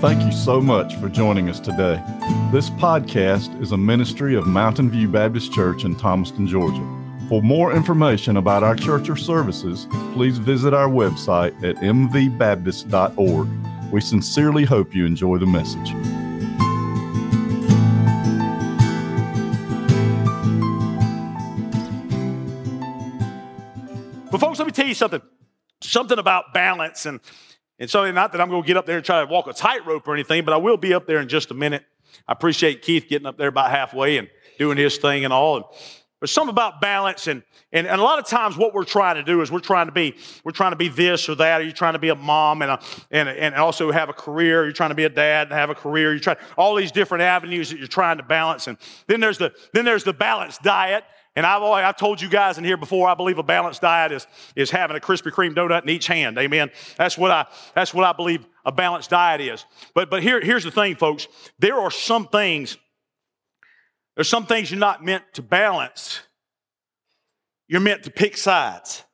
Thank you so much for joining us today. This podcast is a ministry of Mountain View Baptist Church in Thomaston, Georgia. For more information about our church or services, please visit our website at mvbaptist.org. We sincerely hope you enjoy the message. But folks, let me tell you something. Something about balance and and so not that I'm going to get up there and try to walk a tightrope or anything, but I will be up there in just a minute. I appreciate Keith getting up there about halfway and doing his thing and all. And there's something about balance and, and, and a lot of times what we're trying to do is we're trying to be we're trying to be this or that. Or you're trying to be a mom and a, and, and also have a career. You're trying to be a dad and have a career. You're trying all these different avenues that you're trying to balance. And then there's the then there's the balanced diet. And I've, always, I've told you guys in here before, I believe a balanced diet is, is having a Krispy Kreme donut in each hand. Amen. That's what I, that's what I believe a balanced diet is. But, but here, here's the thing, folks. There are some things, there's some things you're not meant to balance. You're meant to pick sides.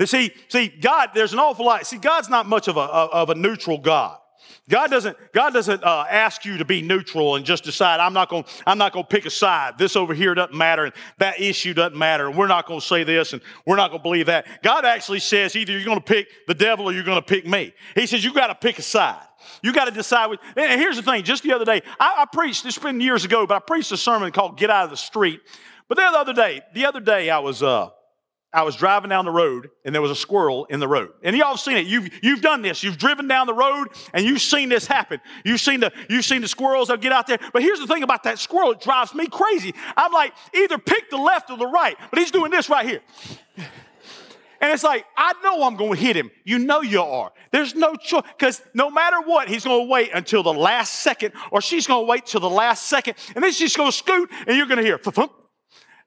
You See, see, God, there's an awful lot. See, God's not much of a, of a neutral God. God doesn't, God doesn't uh, ask you to be neutral and just decide, I'm not going I'm not going to pick a side. This over here doesn't matter and that issue doesn't matter. And we're not going to say this and we're not going to believe that. God actually says either you're going to pick the devil or you're going to pick me. He says, you got to pick a side. You got to decide. And here's the thing just the other day, I, I preached, it's been years ago, but I preached a sermon called Get Out of the Street. But the other day, the other day I was, uh, I was driving down the road and there was a squirrel in the road. And y'all have seen it. You've, you've done this. You've driven down the road and you've seen this happen. You've seen the, you've seen the squirrels that get out there. But here's the thing about that squirrel. It drives me crazy. I'm like, either pick the left or the right. But he's doing this right here. And it's like, I know I'm going to hit him. You know you are. There's no choice. Because no matter what, he's going to wait until the last second, or she's going to wait till the last second. And then she's going to scoot, and you're going to hear, thump,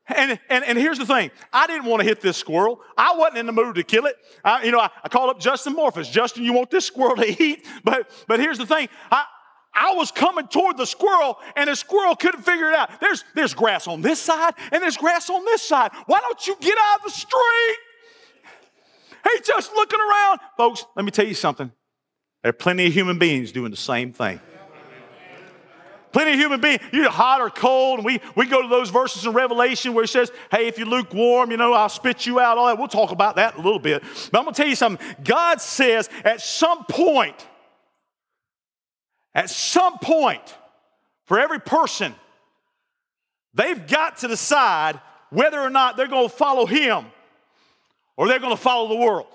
and, and, and here's the thing I didn't want to hit this squirrel. I wasn't in the mood to kill it. I, you know, I, I called up Justin Morphus. Justin, you want this squirrel to eat? But, but here's the thing I, I was coming toward the squirrel, and the squirrel couldn't figure it out. There's, there's grass on this side, and there's grass on this side. Why don't you get out of the street? Hey, just looking around. Folks, let me tell you something. There are plenty of human beings doing the same thing. Plenty of human beings, you're hot or cold. And we, we go to those verses in Revelation where it says, hey, if you're lukewarm, you know, I'll spit you out, all that. We'll talk about that a little bit. But I'm going to tell you something. God says at some point, at some point, for every person, they've got to decide whether or not they're going to follow Him or they're going to follow the world.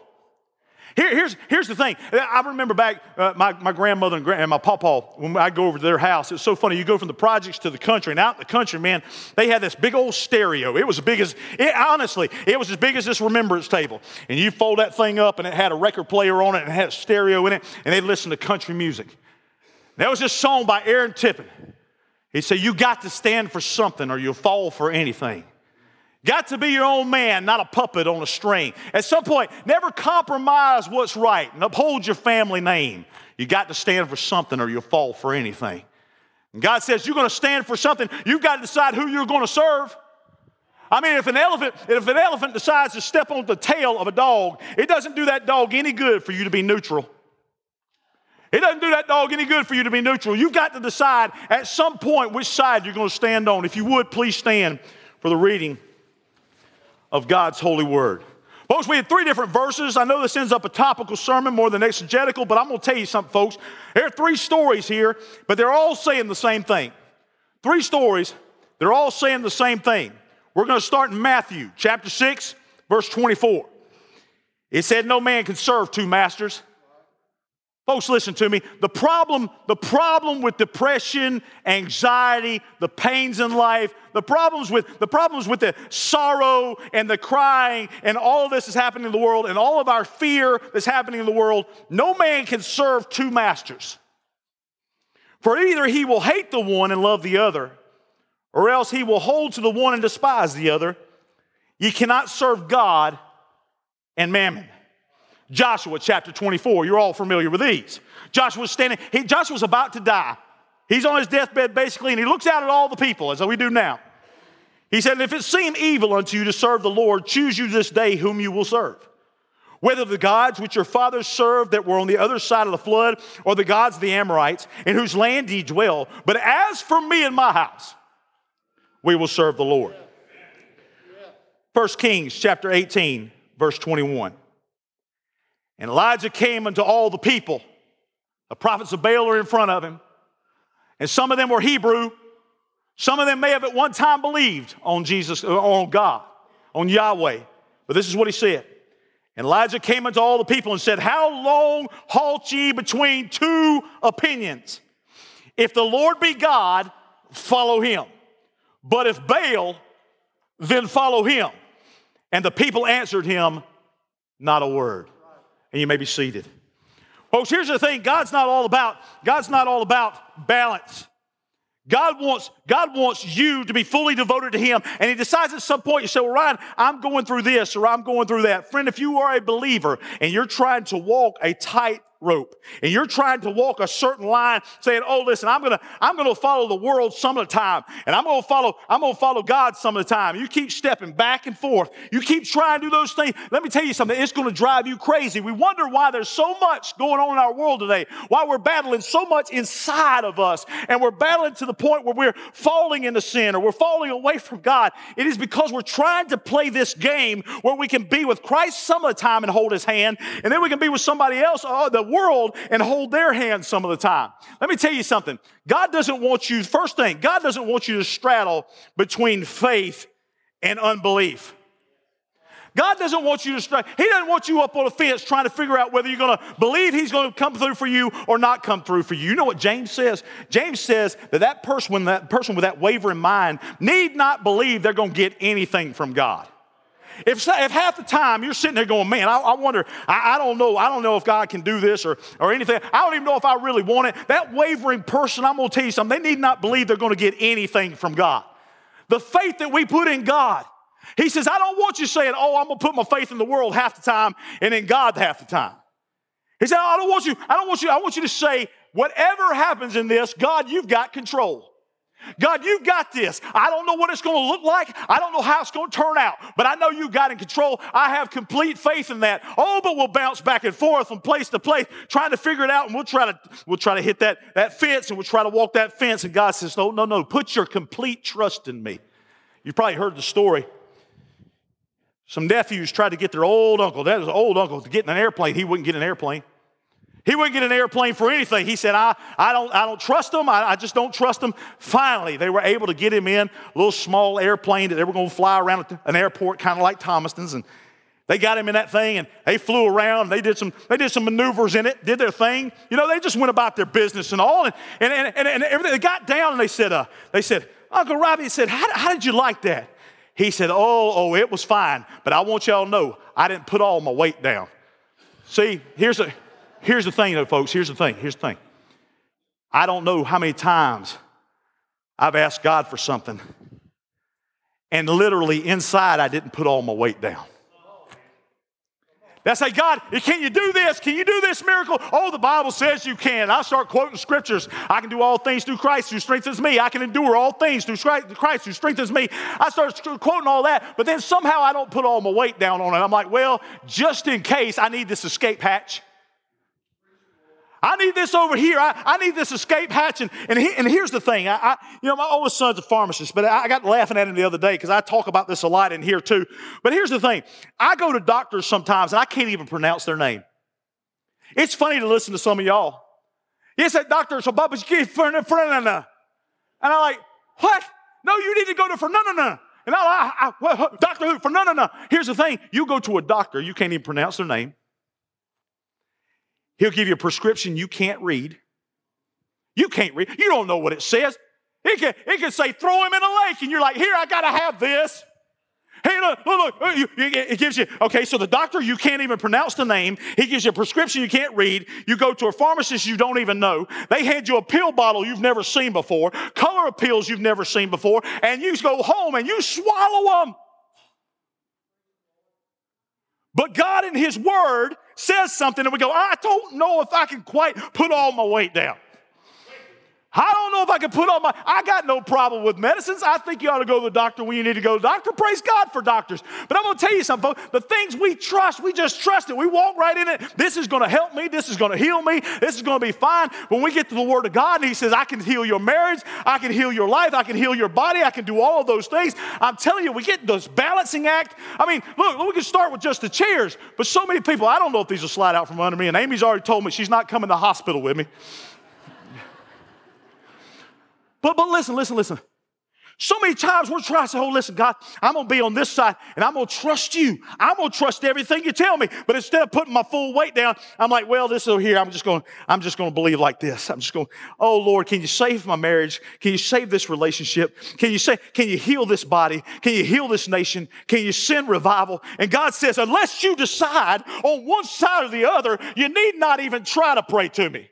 Here, here's, here's the thing. I remember back, uh, my, my grandmother and, grand, and my papa, when I go over to their house, it's so funny. You go from the projects to the country, and out in the country, man, they had this big old stereo. It was as big as, it, honestly, it was as big as this remembrance table. And you fold that thing up, and it had a record player on it, and it had a stereo in it, and they'd listen to country music. That was this song by Aaron Tippin. He said, You got to stand for something, or you'll fall for anything. Got to be your own man, not a puppet on a string. At some point, never compromise what's right and uphold your family name. You got to stand for something or you'll fall for anything. And God says you're going to stand for something, you've got to decide who you're going to serve. I mean, if an elephant, if an elephant decides to step on the tail of a dog, it doesn't do that dog any good for you to be neutral. It doesn't do that dog any good for you to be neutral. You've got to decide at some point which side you're going to stand on. If you would, please stand for the reading of God's holy word. Folks, we had three different verses. I know this ends up a topical sermon more than exegetical, but I'm going to tell you something, folks. There are three stories here, but they're all saying the same thing. Three stories, they're all saying the same thing. We're going to start in Matthew chapter 6, verse 24. It said, No man can serve two masters. Folks, listen to me. The problem, the problem with depression, anxiety, the pains in life, the problems with the problems with the sorrow and the crying and all of this is happening in the world and all of our fear that's happening in the world, no man can serve two masters. For either he will hate the one and love the other, or else he will hold to the one and despise the other. You cannot serve God and mammon. Joshua chapter 24. You're all familiar with these. Joshua's standing, he, Joshua's about to die. He's on his deathbed basically, and he looks out at all the people as we do now. He said, If it seem evil unto you to serve the Lord, choose you this day whom you will serve. whether the gods which your fathers served that were on the other side of the flood, or the gods of the Amorites, in whose land ye dwell. But as for me and my house, we will serve the Lord. 1 Kings chapter 18, verse 21. And Elijah came unto all the people. The prophets of Baal are in front of him. And some of them were Hebrew. Some of them may have at one time believed on Jesus, uh, on God, on Yahweh. But this is what he said. And Elijah came unto all the people and said, How long halt ye between two opinions? If the Lord be God, follow him. But if Baal, then follow him. And the people answered him, Not a word. And you may be seated. Folks, here's the thing God's not all about, God's not all about balance. God wants, God wants you to be fully devoted to Him. And He decides at some point, you say, Well, Ryan, I'm going through this or I'm going through that. Friend, if you are a believer and you're trying to walk a tight rope. And you're trying to walk a certain line saying oh listen i'm gonna i'm gonna follow the world some of the time. And i'm gonna follow i'm gonna follow god some of the time. You keep stepping back and forth. You keep trying to do those things. Let me tell you something. It's gonna drive you crazy. We wonder why there's so much going on in our world today why we're battling so much inside of us and we're battling to the point where we're falling into sin or we're falling away from god. It is because we're trying to play this game where we can be with christ some of the time and hold his hand and then we can be with somebody else oh, the world and hold their hand some of the time. Let me tell you something. God doesn't want you, first thing, God doesn't want you to straddle between faith and unbelief. God doesn't want you to straddle. He doesn't want you up on a fence trying to figure out whether you're going to believe He's going to come through for you or not come through for you. You know what James says? James says that that person, that person with that wavering mind need not believe they're going to get anything from God. If, if half the time you're sitting there going, man, I, I wonder, I, I, don't know, I don't know if God can do this or, or anything. I don't even know if I really want it. That wavering person, I'm going to tell you something, they need not believe they're going to get anything from God. The faith that we put in God, He says, I don't want you saying, oh, I'm going to put my faith in the world half the time and in God half the time. He said, I don't want you, I don't want you, I want you to say, whatever happens in this, God, you've got control. God, you've got this. I don't know what it's going to look like. I don't know how it's going to turn out, but I know you got in control. I have complete faith in that. Oh, but we'll bounce back and forth from place to place, trying to figure it out, and we'll try to we'll try to hit that, that fence and we'll try to walk that fence. And God says, No, no, no, put your complete trust in me. You probably heard the story. Some nephews tried to get their old uncle, that was old uncle, to get in an airplane. He wouldn't get an airplane. He wouldn't get an airplane for anything. He said, I, I, don't, I don't trust them. I, I just don't trust them. Finally, they were able to get him in a little small airplane that they were going to fly around an airport, kind of like Thomaston's. And they got him in that thing and they flew around. They did some, they did some maneuvers in it, did their thing. You know, they just went about their business and all. And, and, and, and, and everything. They got down and they said, uh, they said, Uncle Robbie said, how, how did you like that? He said, Oh, oh, it was fine. But I want y'all to know I didn't put all my weight down. See, here's a Here's the thing, though, folks. Here's the thing. Here's the thing. I don't know how many times I've asked God for something, and literally inside, I didn't put all my weight down. That's say, God, can you do this? Can you do this miracle? Oh, the Bible says you can. I start quoting scriptures. I can do all things through Christ who strengthens me. I can endure all things through Christ who strengthens me. I start quoting all that, but then somehow I don't put all my weight down on it. I'm like, well, just in case I need this escape hatch. I need this over here. I, I need this escape hatch. And, and, he, and here's the thing. I, I, you know, my oldest son's a pharmacist, but I, I got laughing at him the other day because I talk about this a lot in here too. But here's the thing. I go to doctors sometimes and I can't even pronounce their name. It's funny to listen to some of y'all. Yes, that doctor, so Baba And I'm like, what? No, you need to go to no. And I, I, I doctor who? No. Here's the thing. You go to a doctor, you can't even pronounce their name. He'll give you a prescription you can't read. You can't read. You don't know what it says. He can, he can say, throw him in a lake, and you're like, here, I got to have this. Hey, look, look, look. Uh, it gives you, okay, so the doctor, you can't even pronounce the name. He gives you a prescription you can't read. You go to a pharmacist you don't even know. They hand you a pill bottle you've never seen before, color of pills you've never seen before, and you go home and you swallow them. But God in His Word says something, and we go, I don't know if I can quite put all my weight down. I don't know if I can put on my, I got no problem with medicines. I think you ought to go to the doctor when you need to go to the doctor. Praise God for doctors. But I'm going to tell you something, folks. The things we trust, we just trust it. We walk right in it. This is going to help me. This is going to heal me. This is going to be fine. When we get to the Word of God and He says, I can heal your marriage, I can heal your life, I can heal your body, I can do all of those things. I'm telling you, we get this balancing act. I mean, look, we can start with just the chairs, but so many people, I don't know if these will slide out from under me. And Amy's already told me she's not coming to the hospital with me. But, but listen, listen, listen. So many times we're trying to say, oh, listen, God, I'm going to be on this side and I'm going to trust you. I'm going to trust everything you tell me. But instead of putting my full weight down, I'm like, well, this over here, I'm just going, I'm just going to believe like this. I'm just going, oh, Lord, can you save my marriage? Can you save this relationship? Can you say, can you heal this body? Can you heal this nation? Can you send revival? And God says, unless you decide on one side or the other, you need not even try to pray to me.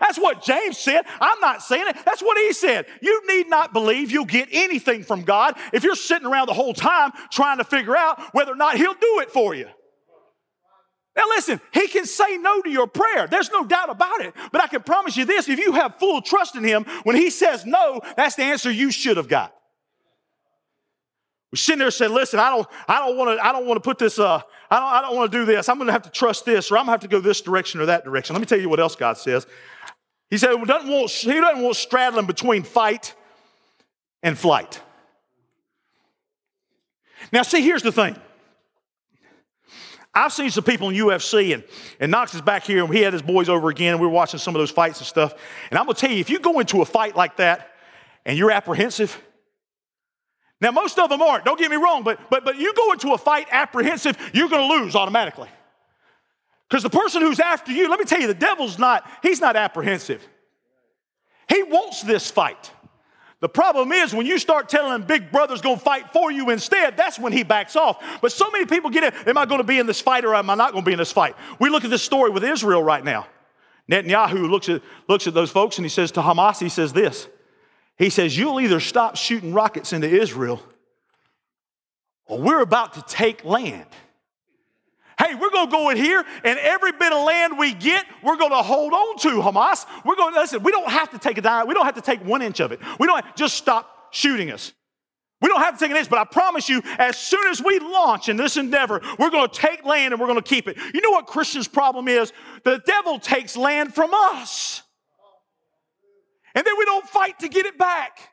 That's what James said. I'm not saying it. That's what he said. You need not believe you'll get anything from God if you're sitting around the whole time trying to figure out whether or not he'll do it for you. Now, listen, he can say no to your prayer. There's no doubt about it. But I can promise you this if you have full trust in him, when he says no, that's the answer you should have got. We're sitting there said, listen, I don't, I don't want to, I don't want to put this, uh, I don't, I don't want to do this. I'm going to have to trust this, or I'm going to have to go this direction or that direction. Let me tell you what else God says. He said he doesn't want, he doesn't want straddling between fight and flight. Now, see, here's the thing. I've seen some people in UFC, and, and Knox is back here, and he had his boys over again, and we were watching some of those fights and stuff. And I'm gonna tell you, if you go into a fight like that and you're apprehensive, now most of them aren't, don't get me wrong, but but but you go into a fight apprehensive, you're gonna lose automatically. Because the person who's after you, let me tell you, the devil's not, he's not apprehensive. He wants this fight. The problem is when you start telling him big brother's gonna fight for you instead, that's when he backs off. But so many people get it, am I gonna be in this fight or am I not gonna be in this fight? We look at this story with Israel right now. Netanyahu looks at, looks at those folks and he says to Hamas, he says this. He says, You'll either stop shooting rockets into Israel or we're about to take land. Hey, we're going to go in here and every bit of land we get, we're going to hold on to, Hamas. We're going to, listen, we don't have to take a dime. We don't have to take one inch of it. We don't have, just stop shooting us. We don't have to take an inch, but I promise you, as soon as we launch in this endeavor, we're going to take land and we're going to keep it. You know what Christians' problem is? The devil takes land from us. And then we don't fight to get it back.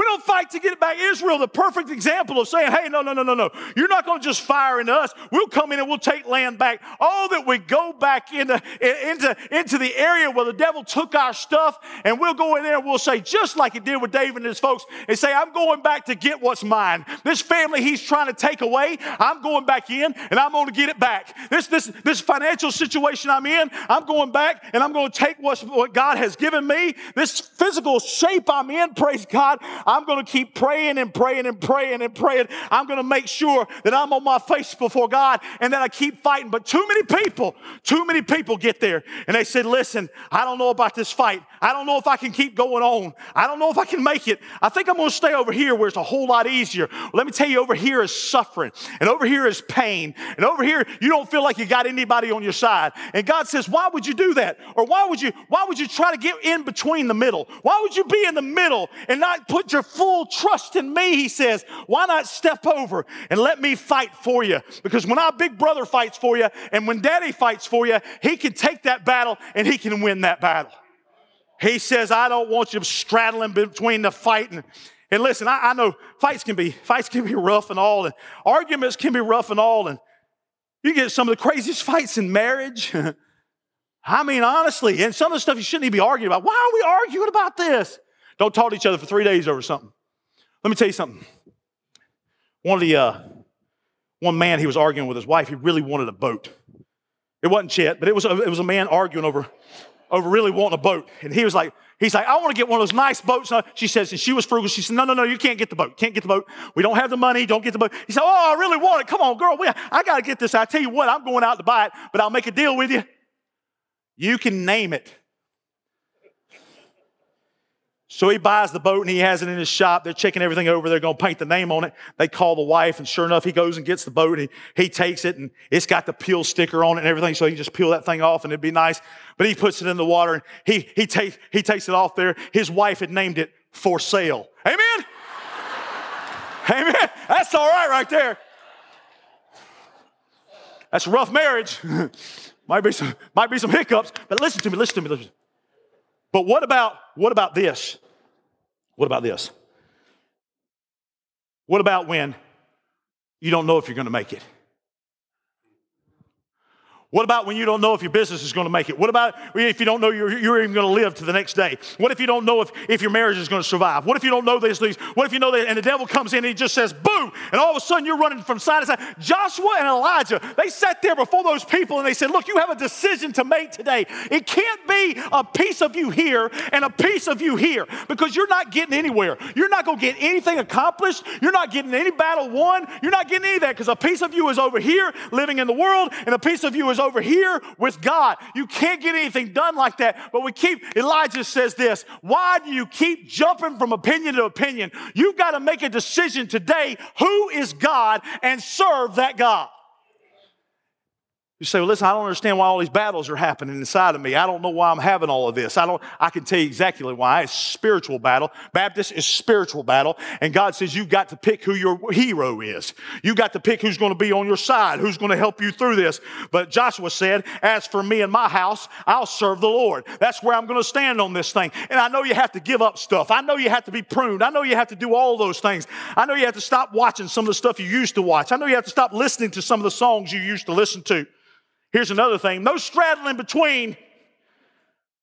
We don't fight to get it back. Israel, the perfect example of saying, hey, no, no, no, no, no. You're not going to just fire into us. We'll come in and we'll take land back. Oh, that we go back into, into, into the area where the devil took our stuff and we'll go in there and we'll say, just like he did with David and his folks, and say, I'm going back to get what's mine. This family he's trying to take away, I'm going back in and I'm going to get it back. This, this, this financial situation I'm in, I'm going back and I'm going to take what's, what God has given me. This physical shape I'm in, praise God. I'm going to keep praying and praying and praying and praying. I'm going to make sure that I'm on my face before God and that I keep fighting. But too many people, too many people get there and they said, Listen, I don't know about this fight. I don't know if I can keep going on. I don't know if I can make it. I think I'm going to stay over here where it's a whole lot easier. Let me tell you, over here is suffering and over here is pain. And over here, you don't feel like you got anybody on your side. And God says, Why would you do that? Or why would you, why would you try to get in between the middle? Why would you be in the middle and not put your full trust in me, he says, why not step over and let me fight for you? Because when our big brother fights for you and when daddy fights for you, he can take that battle and he can win that battle. He says, I don't want you straddling between the fighting. and, and listen, I, I know fights can be fights can be rough and all, and arguments can be rough and all, and you get some of the craziest fights in marriage. I mean, honestly, and some of the stuff you shouldn't even be arguing about. Why are we arguing about this? Don't talk to each other for three days over something. Let me tell you something. One of the uh, one man he was arguing with his wife. He really wanted a boat. It wasn't Chet, but it was a, it was a man arguing over over really wanting a boat. And he was like, he's like, I want to get one of those nice boats. She says, and she was frugal. She said, no, no, no, you can't get the boat. Can't get the boat. We don't have the money. Don't get the boat. He said, oh, I really want it. Come on, girl. We, I got to get this. I tell you what, I'm going out to buy it, but I'll make a deal with you. You can name it. So he buys the boat and he has it in his shop. They're checking everything over. They're going to paint the name on it. They call the wife, and sure enough, he goes and gets the boat and he, he takes it and it's got the peel sticker on it and everything. So he just peel that thing off and it'd be nice. But he puts it in the water and he, he, takes, he takes it off there. His wife had named it for sale. Amen? Amen. That's all right right there. That's a rough marriage. might, be some, might be some hiccups, but listen to me, listen to me, listen. But what about what about this? What about this? What about when you don't know if you're going to make it? What about when you don't know if your business is going to make it? What about if you don't know you're, you're even going to live to the next day? What if you don't know if, if your marriage is going to survive? What if you don't know these things? What if you know that and the devil comes in and he just says, boom, and all of a sudden you're running from side to side? Joshua and Elijah, they sat there before those people and they said, look, you have a decision to make today. It can't be a piece of you here and a piece of you here because you're not getting anywhere. You're not going to get anything accomplished. You're not getting any battle won. You're not getting any of that because a piece of you is over here living in the world and a piece of you is over here with God. You can't get anything done like that. But we keep, Elijah says this why do you keep jumping from opinion to opinion? You've got to make a decision today who is God and serve that God. You say, well, listen, I don't understand why all these battles are happening inside of me. I don't know why I'm having all of this. I don't, I can tell you exactly why. It's spiritual battle. Baptist is spiritual battle. And God says you've got to pick who your hero is. You've got to pick who's going to be on your side, who's going to help you through this. But Joshua said, as for me and my house, I'll serve the Lord. That's where I'm going to stand on this thing. And I know you have to give up stuff. I know you have to be pruned. I know you have to do all those things. I know you have to stop watching some of the stuff you used to watch. I know you have to stop listening to some of the songs you used to listen to. Here's another thing no straddling between,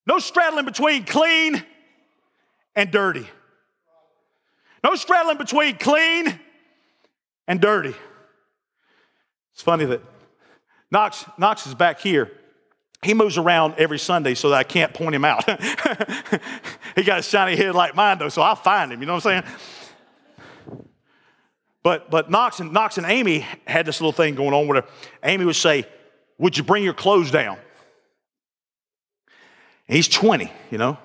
no straddling between clean and dirty. No straddling between clean and dirty. It's funny that Knox, Knox is back here. He moves around every Sunday so that I can't point him out. he got a shiny head like mine, though, so I'll find him. You know what I'm saying? But, but Knox, and, Knox and Amy had this little thing going on where Amy would say, would you bring your clothes down? And he's 20, you know.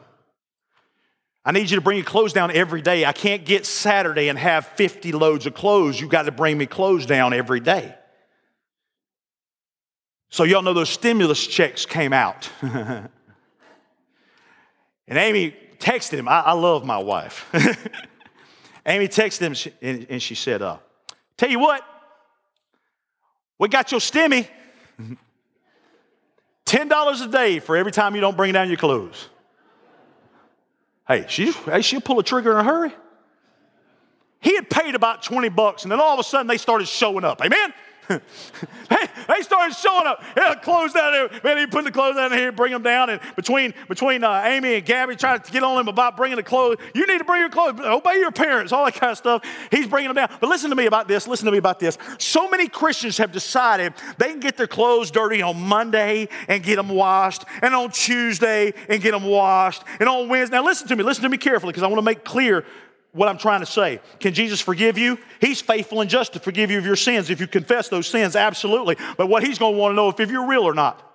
I need you to bring your clothes down every day. I can't get Saturday and have 50 loads of clothes. You got to bring me clothes down every day. So, y'all know those stimulus checks came out. and Amy texted him. I, I love my wife. Amy texted him and, and she said, uh, Tell you what, we got your stimmy. $10 a day for every time you don't bring down your clothes. Hey, she, hey, she'll pull a trigger in a hurry. He had paid about 20 bucks, and then all of a sudden they started showing up. Amen? they, they started showing up. Yeah, clothes down there. Man, he put the clothes down here, bring them down. And between between uh, Amy and Gabby trying to get on him about bringing the clothes. You need to bring your clothes. Obey your parents. All that kind of stuff. He's bringing them down. But listen to me about this. Listen to me about this. So many Christians have decided they can get their clothes dirty on Monday and get them washed, and on Tuesday and get them washed, and on Wednesday. Now listen to me. Listen to me carefully because I want to make clear what I'm trying to say. Can Jesus forgive you? He's faithful and just to forgive you of your sins if you confess those sins, absolutely. But what he's going to want to know if you're real or not.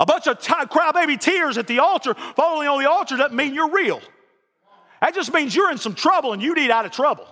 A bunch of t- crybaby tears at the altar, falling on the altar, doesn't mean you're real. That just means you're in some trouble and you need out of trouble.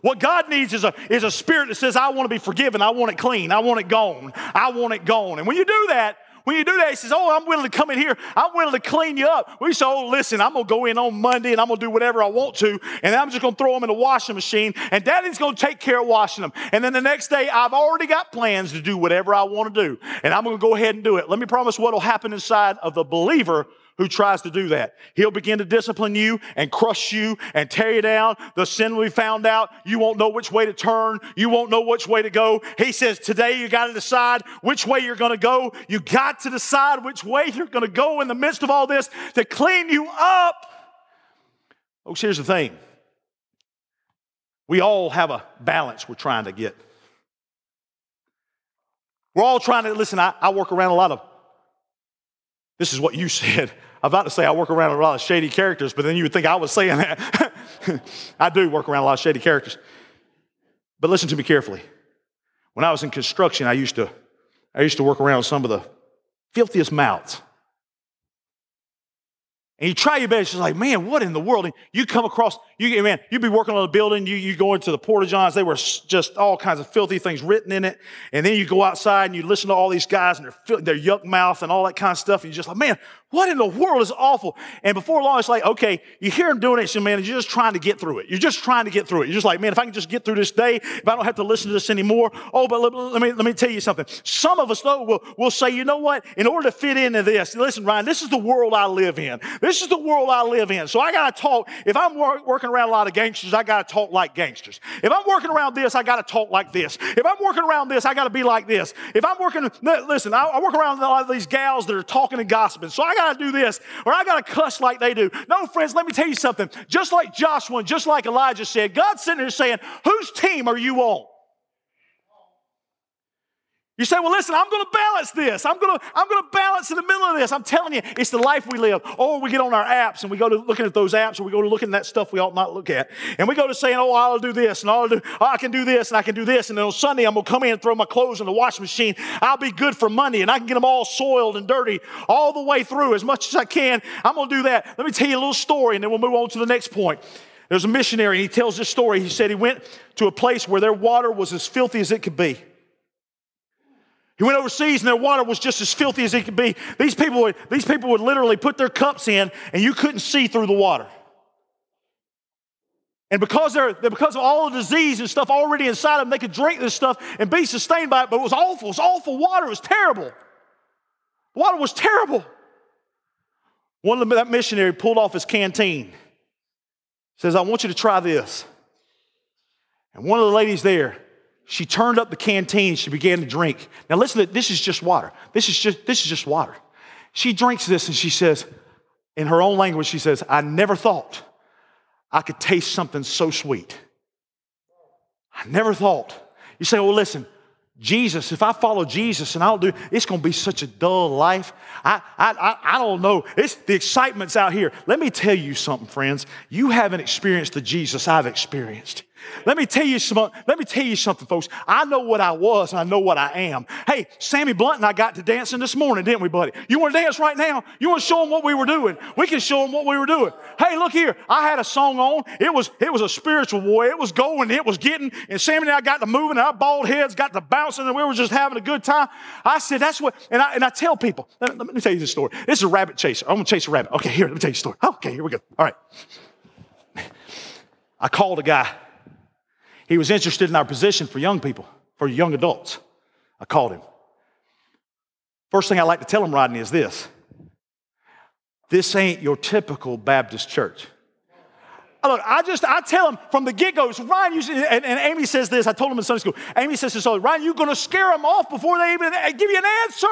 What God needs is a, is a spirit that says, I want to be forgiven. I want it clean. I want it gone. I want it gone. And when you do that, when you do that, he says, Oh, I'm willing to come in here. I'm willing to clean you up. We say, Oh, listen, I'm going to go in on Monday and I'm going to do whatever I want to. And I'm just going to throw them in the washing machine. And daddy's going to take care of washing them. And then the next day, I've already got plans to do whatever I want to do. And I'm going to go ahead and do it. Let me promise what will happen inside of the believer who tries to do that. He'll begin to discipline you and crush you and tear you down. The sin will be found out, you won't know which way to turn. You won't know which way to go. He says, today you got to decide which way you're going to go. You got to decide which way you're going to go in the midst of all this to clean you up. Folks, here's the thing. We all have a balance we're trying to get. We're all trying to, listen, I, I work around a lot of, this is what you said. I'm about to say I work around a lot of shady characters, but then you would think I was saying that. I do work around a lot of shady characters. But listen to me carefully. When I was in construction, I used to, I used to work around some of the filthiest mouths. And you try your best, it's like, man, what in the world? And you come across, you man, you'd be working on a building, you, you go into the porta johns, they were just all kinds of filthy things written in it. And then you go outside and you listen to all these guys and their, their yuck mouth and all that kind of stuff. And you're just like, man, what in the world is awful? And before long, it's like, okay, you hear them doing it, so man, you're just trying to get through it. You're just trying to get through it. You're just like, man, if I can just get through this day, if I don't have to listen to this anymore. Oh, but let, let me, let me tell you something. Some of us, though, will, will say, you know what? In order to fit into this, listen, Ryan, this is the world I live in. This is the world I live in. So I got to talk. If I'm wor- working around a lot of gangsters, I got to talk like gangsters. If I'm working around this, I got to talk like this. If I'm working around this, I got to be like this. If I'm working, listen, I, I work around a lot of these gals that are talking and gossiping. So I got to do this or I got to cuss like they do. No, friends, let me tell you something. Just like Joshua, just like Elijah said, God's sitting there saying, Whose team are you on? You say, well, listen, I'm going to balance this. I'm going to, I'm going to balance in the middle of this. I'm telling you, it's the life we live. Or we get on our apps and we go to looking at those apps or we go to looking at that stuff we ought not look at. And we go to saying, oh, I'll do this and I'll do, oh, I can do this and I can do this. And then on Sunday, I'm going to come in and throw my clothes in the washing machine. I'll be good for Monday and I can get them all soiled and dirty all the way through as much as I can. I'm going to do that. Let me tell you a little story and then we'll move on to the next point. There's a missionary and he tells this story. He said he went to a place where their water was as filthy as it could be. He went overseas and their water was just as filthy as it could be. These people would, these people would literally put their cups in and you couldn't see through the water. And because, they're, because of all the disease and stuff already inside them, they could drink this stuff and be sustained by it, but it was awful. It was awful water. It was terrible. The water was terrible. One of them, that missionary pulled off his canteen. Says, I want you to try this. And one of the ladies there she turned up the canteen. She began to drink. Now listen, this is just water. This is just, this is just water. She drinks this and she says, in her own language, she says, I never thought I could taste something so sweet. I never thought. You say, well, listen, Jesus, if I follow Jesus and I don't do, it's going to be such a dull life. I, I, I, I don't know. It's the excitement's out here. Let me tell you something, friends. You haven't experienced the Jesus I've experienced. Let me tell you some, let me tell you something, folks. I know what I was and I know what I am. Hey, Sammy Blunt and I got to dancing this morning, didn't we, buddy? You want to dance right now? You want to show them what we were doing? We can show them what we were doing. Hey, look here. I had a song on. It was, it was a spiritual war. It was going, it was getting, and Sammy and I got to moving, and our bald heads got to bouncing, and we were just having a good time. I said, that's what, and I, and I tell people, let, let me tell you this story. This is a rabbit chaser. I'm to chase a rabbit. Okay, here, let me tell you a story. Okay, here we go. All right. I called a guy he was interested in our position for young people, for young adults. I called him. First thing I like to tell him, Rodney, is this this ain't your typical Baptist church. Look, I just, I tell him from the get go, Ryan, you, and, and, Amy says this, I told him in Sunday school, Amy says this, so Ryan, you're going to scare them off before they even give you an answer?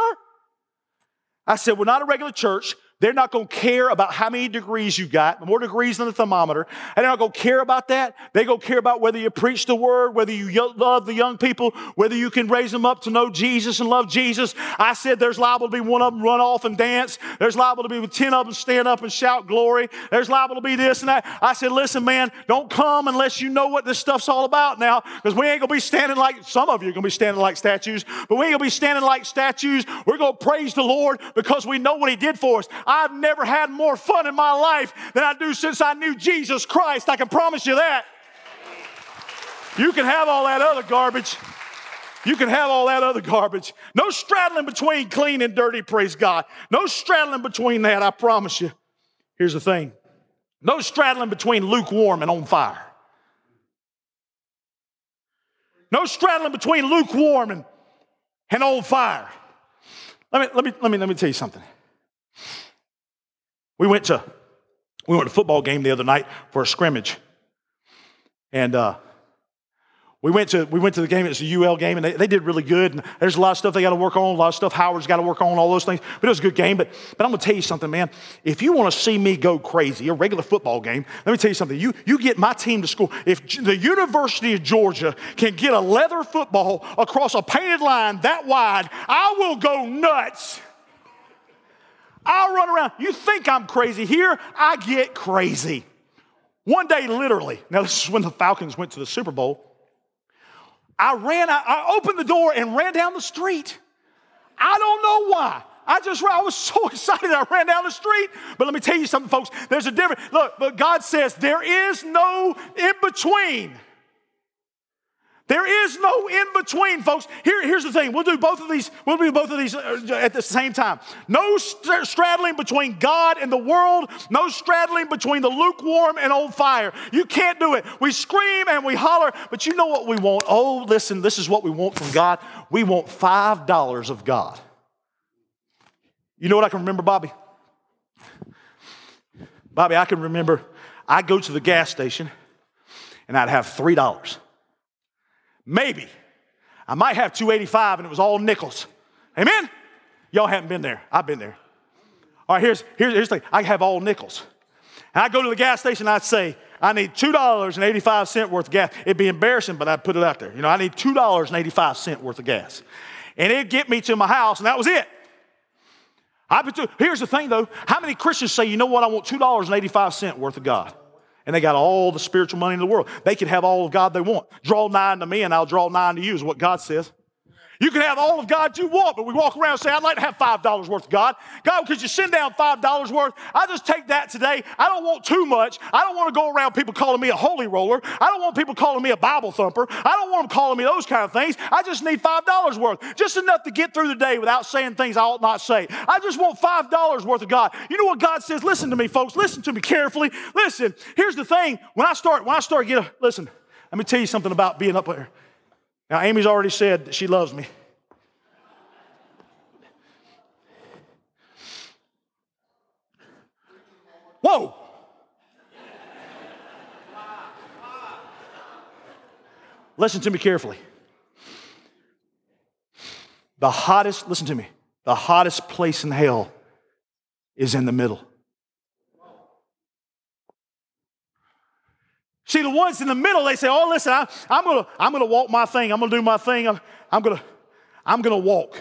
I said, we're not a regular church. They're not going to care about how many degrees you got, more degrees than the thermometer. And they're not going to care about that. They're going to care about whether you preach the word, whether you love the young people, whether you can raise them up to know Jesus and love Jesus. I said there's liable to be one of them run off and dance. There's liable to be 10 of them stand up and shout glory. There's liable to be this and that. I said, listen, man, don't come unless you know what this stuff's all about now, because we ain't going to be standing like, some of you are going to be standing like statues, but we ain't going to be standing like statues. We're going to praise the Lord because we know what He did for us. I've never had more fun in my life than I do since I knew Jesus Christ. I can promise you that. You can have all that other garbage. You can have all that other garbage. No straddling between clean and dirty, praise God. No straddling between that, I promise you. Here's the thing no straddling between lukewarm and on fire. No straddling between lukewarm and, and on fire. Let me, let, me, let, me, let me tell you something. We went to we went to a football game the other night for a scrimmage, and uh, we went to we went to the game. It's a UL game, and they, they did really good. And there's a lot of stuff they got to work on, a lot of stuff Howard's got to work on, all those things. But it was a good game. But but I'm gonna tell you something, man. If you want to see me go crazy, a regular football game, let me tell you something. You you get my team to score. If the University of Georgia can get a leather football across a painted line that wide, I will go nuts. I'll run around. You think I'm crazy. Here, I get crazy. One day, literally, now this is when the Falcons went to the Super Bowl. I ran, I, I opened the door and ran down the street. I don't know why. I just I was so excited I ran down the street. But let me tell you something, folks. There's a difference. Look, but God says there is no in between. There is no in between, folks. Here, here's the thing. We'll do both of these. We'll do both of these uh, at the same time. No straddling between God and the world. No straddling between the lukewarm and old fire. You can't do it. We scream and we holler, but you know what we want? Oh, listen. This is what we want from God. We want five dollars of God. You know what I can remember, Bobby? Bobby, I can remember. I go to the gas station, and I'd have three dollars. Maybe. I might have 285 and it was all nickels. Amen? Y'all haven't been there. I've been there. All right, here's, here's, here's the thing I have all nickels. And I go to the gas station, I'd say, I need $2.85 worth of gas. It'd be embarrassing, but I'd put it out there. You know, I need $2.85 worth of gas. And it'd get me to my house, and that was it. I, here's the thing, though. How many Christians say, you know what, I want $2.85 worth of God? And they got all the spiritual money in the world. They can have all of God they want. Draw nigh unto me, and I'll draw nigh to you, is what God says. You can have all of God you want, but we walk around and say, I'd like to have $5 worth of God. God, could you send down $5 worth? I just take that today. I don't want too much. I don't want to go around people calling me a holy roller. I don't want people calling me a Bible thumper. I don't want them calling me those kind of things. I just need $5 worth, just enough to get through the day without saying things I ought not say. I just want $5 worth of God. You know what God says? Listen to me, folks. Listen to me carefully. Listen, here's the thing. When I start, when I start getting, listen, let me tell you something about being up there. Now, Amy's already said that she loves me. Whoa! Listen to me carefully. The hottest, listen to me, the hottest place in hell is in the middle. See, the ones in the middle, they say, oh, listen, I, am going to I'm gonna walk my thing. I'm going to do my thing. I'm, I'm going to I'm gonna walk.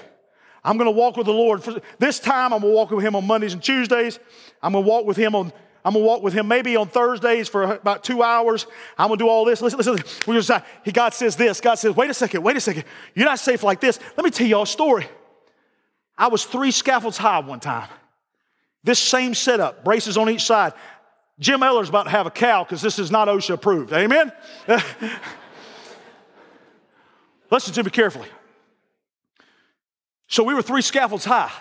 I'm going to walk with the Lord. For this time, I'm going to walk with Him on Mondays and Tuesdays. I'm going to walk with Him on I'm gonna walk with him maybe on Thursdays for about two hours. I'm gonna do all this. Listen, listen. We just, he, God says this. God says, wait a second, wait a second. You're not safe like this. Let me tell y'all a story. I was three scaffolds high one time. This same setup, braces on each side. Jim Eller's about to have a cow because this is not OSHA approved. Amen? Listen to me carefully. So we were three scaffolds high.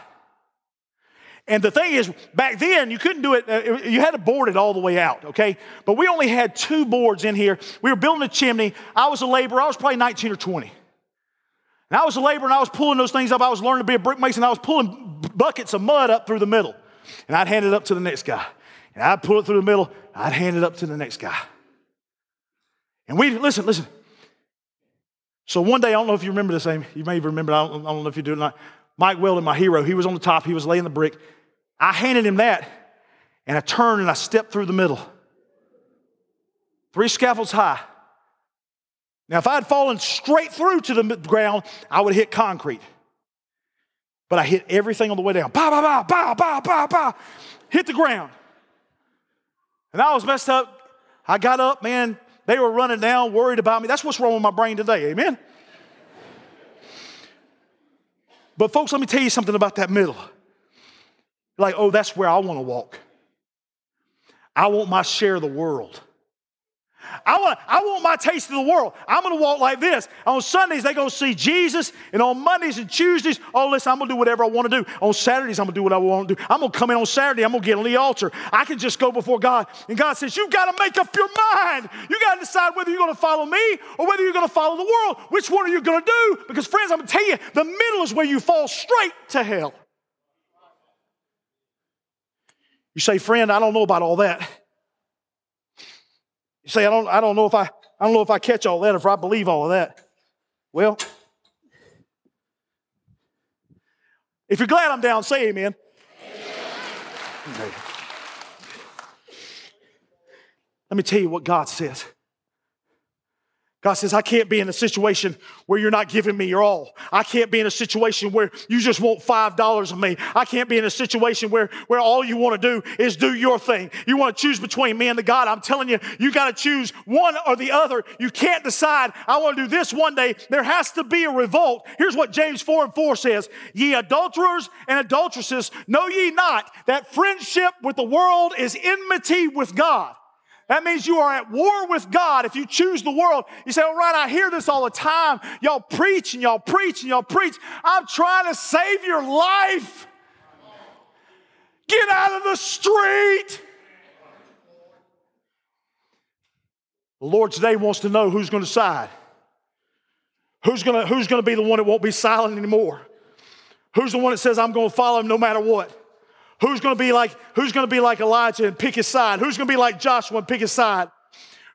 And the thing is, back then you couldn't do it, uh, you had to board it all the way out, okay? But we only had two boards in here. We were building a chimney. I was a laborer, I was probably 19 or 20. And I was a laborer and I was pulling those things up. I was learning to be a brick mason. I was pulling buckets of mud up through the middle. And I'd hand it up to the next guy. And I'd pull it through the middle. I'd hand it up to the next guy. And we, listen, listen. So one day, I don't know if you remember this, Amy. You may remember, I don't, I don't know if you do or not. Mike Weldon, my hero, he was on the top, he was laying the brick. I handed him that, and I turned and I stepped through the middle. Three scaffolds high. Now, if I had fallen straight through to the ground, I would hit concrete. But I hit everything on the way down. Bah, bah, bah, bah, bah, bah, bah. Hit the ground. And I was messed up. I got up, man. They were running down, worried about me. That's what's wrong with my brain today. Amen. But, folks, let me tell you something about that middle. Like, oh, that's where I want to walk. I want my share of the world. I want, I want my taste of the world. I'm going to walk like this. On Sundays, they go see Jesus. And on Mondays and Tuesdays, oh, listen, I'm going to do whatever I want to do. On Saturdays, I'm going to do what I want to do. I'm going to come in on Saturday. I'm going to get on the altar. I can just go before God. And God says, You've got to make up your mind. You got to decide whether you're going to follow me or whether you're going to follow the world. Which one are you going to do? Because, friends, I'm going to tell you, the middle is where you fall straight to hell. You say, Friend, I don't know about all that. You say, I don't, I don't know if I, I don't know if I catch all that, if I believe all of that. Well, if you're glad I'm down, say amen. amen. Let me tell you what God says. God says, I can't be in a situation where you're not giving me your all. I can't be in a situation where you just want $5 of me. I can't be in a situation where, where all you want to do is do your thing. You want to choose between me and the God. I'm telling you, you got to choose one or the other. You can't decide, I want to do this one day. There has to be a revolt. Here's what James 4 and 4 says Ye adulterers and adulteresses, know ye not that friendship with the world is enmity with God. That means you are at war with God if you choose the world. You say, all right, I hear this all the time. Y'all preach and y'all preach and y'all preach. I'm trying to save your life. Get out of the street. The Lord today wants to know who's going to side. Who's going to, who's going to be the one that won't be silent anymore? Who's the one that says, I'm going to follow him no matter what? Who's going to be like, who's going to be like Elijah and pick his side? Who's going to be like Joshua and pick his side?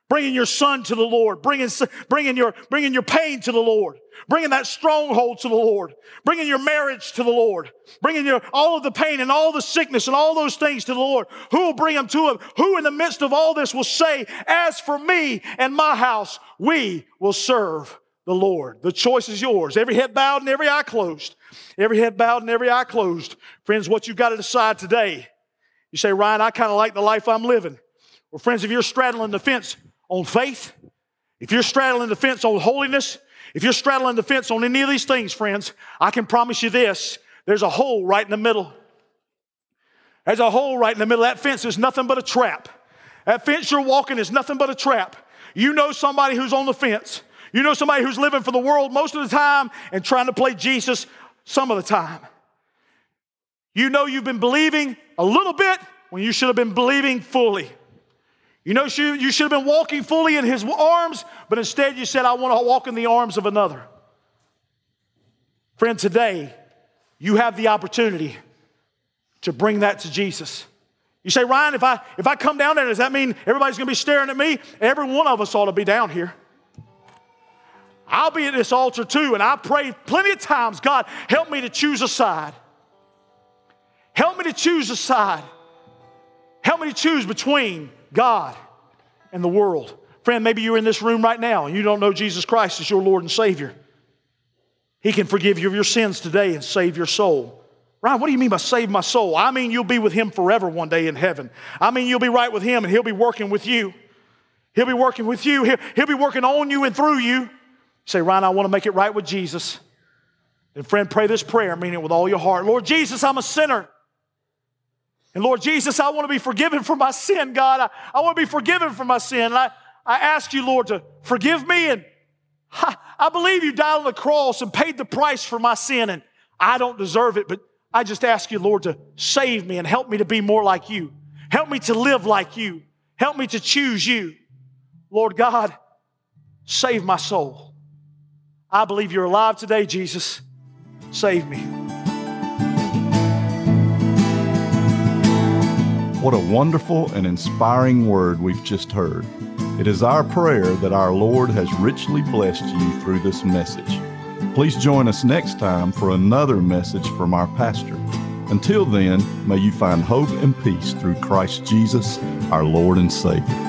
Bringing your son to the Lord, bringing, bringing, your, bringing your pain to the Lord, bringing that stronghold to the Lord, bringing your marriage to the Lord, bringing your, all of the pain and all the sickness and all those things to the Lord. Who will bring them to him? Who in the midst of all this will say, as for me and my house, we will serve the Lord. The choice is yours. Every head bowed and every eye closed. Every head bowed and every eye closed. Friends, what you've got to decide today. You say, Ryan, I kind of like the life I'm living. Well, friends, if you're straddling the fence on faith, if you're straddling the fence on holiness, if you're straddling the fence on any of these things, friends, I can promise you this there's a hole right in the middle. There's a hole right in the middle. That fence is nothing but a trap. That fence you're walking is nothing but a trap. You know somebody who's on the fence. You know somebody who's living for the world most of the time and trying to play Jesus some of the time. You know you've been believing a little bit when you should have been believing fully. You know you should have been walking fully in his arms, but instead you said, I want to walk in the arms of another. Friend, today you have the opportunity to bring that to Jesus. You say, Ryan, if I if I come down there, does that mean everybody's gonna be staring at me? Every one of us ought to be down here. I'll be at this altar too, and I pray plenty of times, God, help me to choose a side. Help me to choose a side. Help me to choose between God and the world. Friend, maybe you're in this room right now and you don't know Jesus Christ as your Lord and Savior. He can forgive you of your sins today and save your soul. Ryan, what do you mean by save my soul? I mean, you'll be with Him forever one day in heaven. I mean, you'll be right with Him and He'll be working with you. He'll be working with you. He'll, he'll be working on you and through you. Say, Ryan, I want to make it right with Jesus. And friend, pray this prayer, mean it with all your heart. Lord Jesus, I'm a sinner. And Lord Jesus, I want to be forgiven for my sin, God. I, I want to be forgiven for my sin. And I, I ask you, Lord, to forgive me. And ha, I believe you died on the cross and paid the price for my sin. And I don't deserve it, but I just ask you, Lord, to save me and help me to be more like you. Help me to live like you. Help me to choose you. Lord God, save my soul. I believe you're alive today, Jesus. Save me. What a wonderful and inspiring word we've just heard. It is our prayer that our Lord has richly blessed you through this message. Please join us next time for another message from our pastor. Until then, may you find hope and peace through Christ Jesus, our Lord and Savior.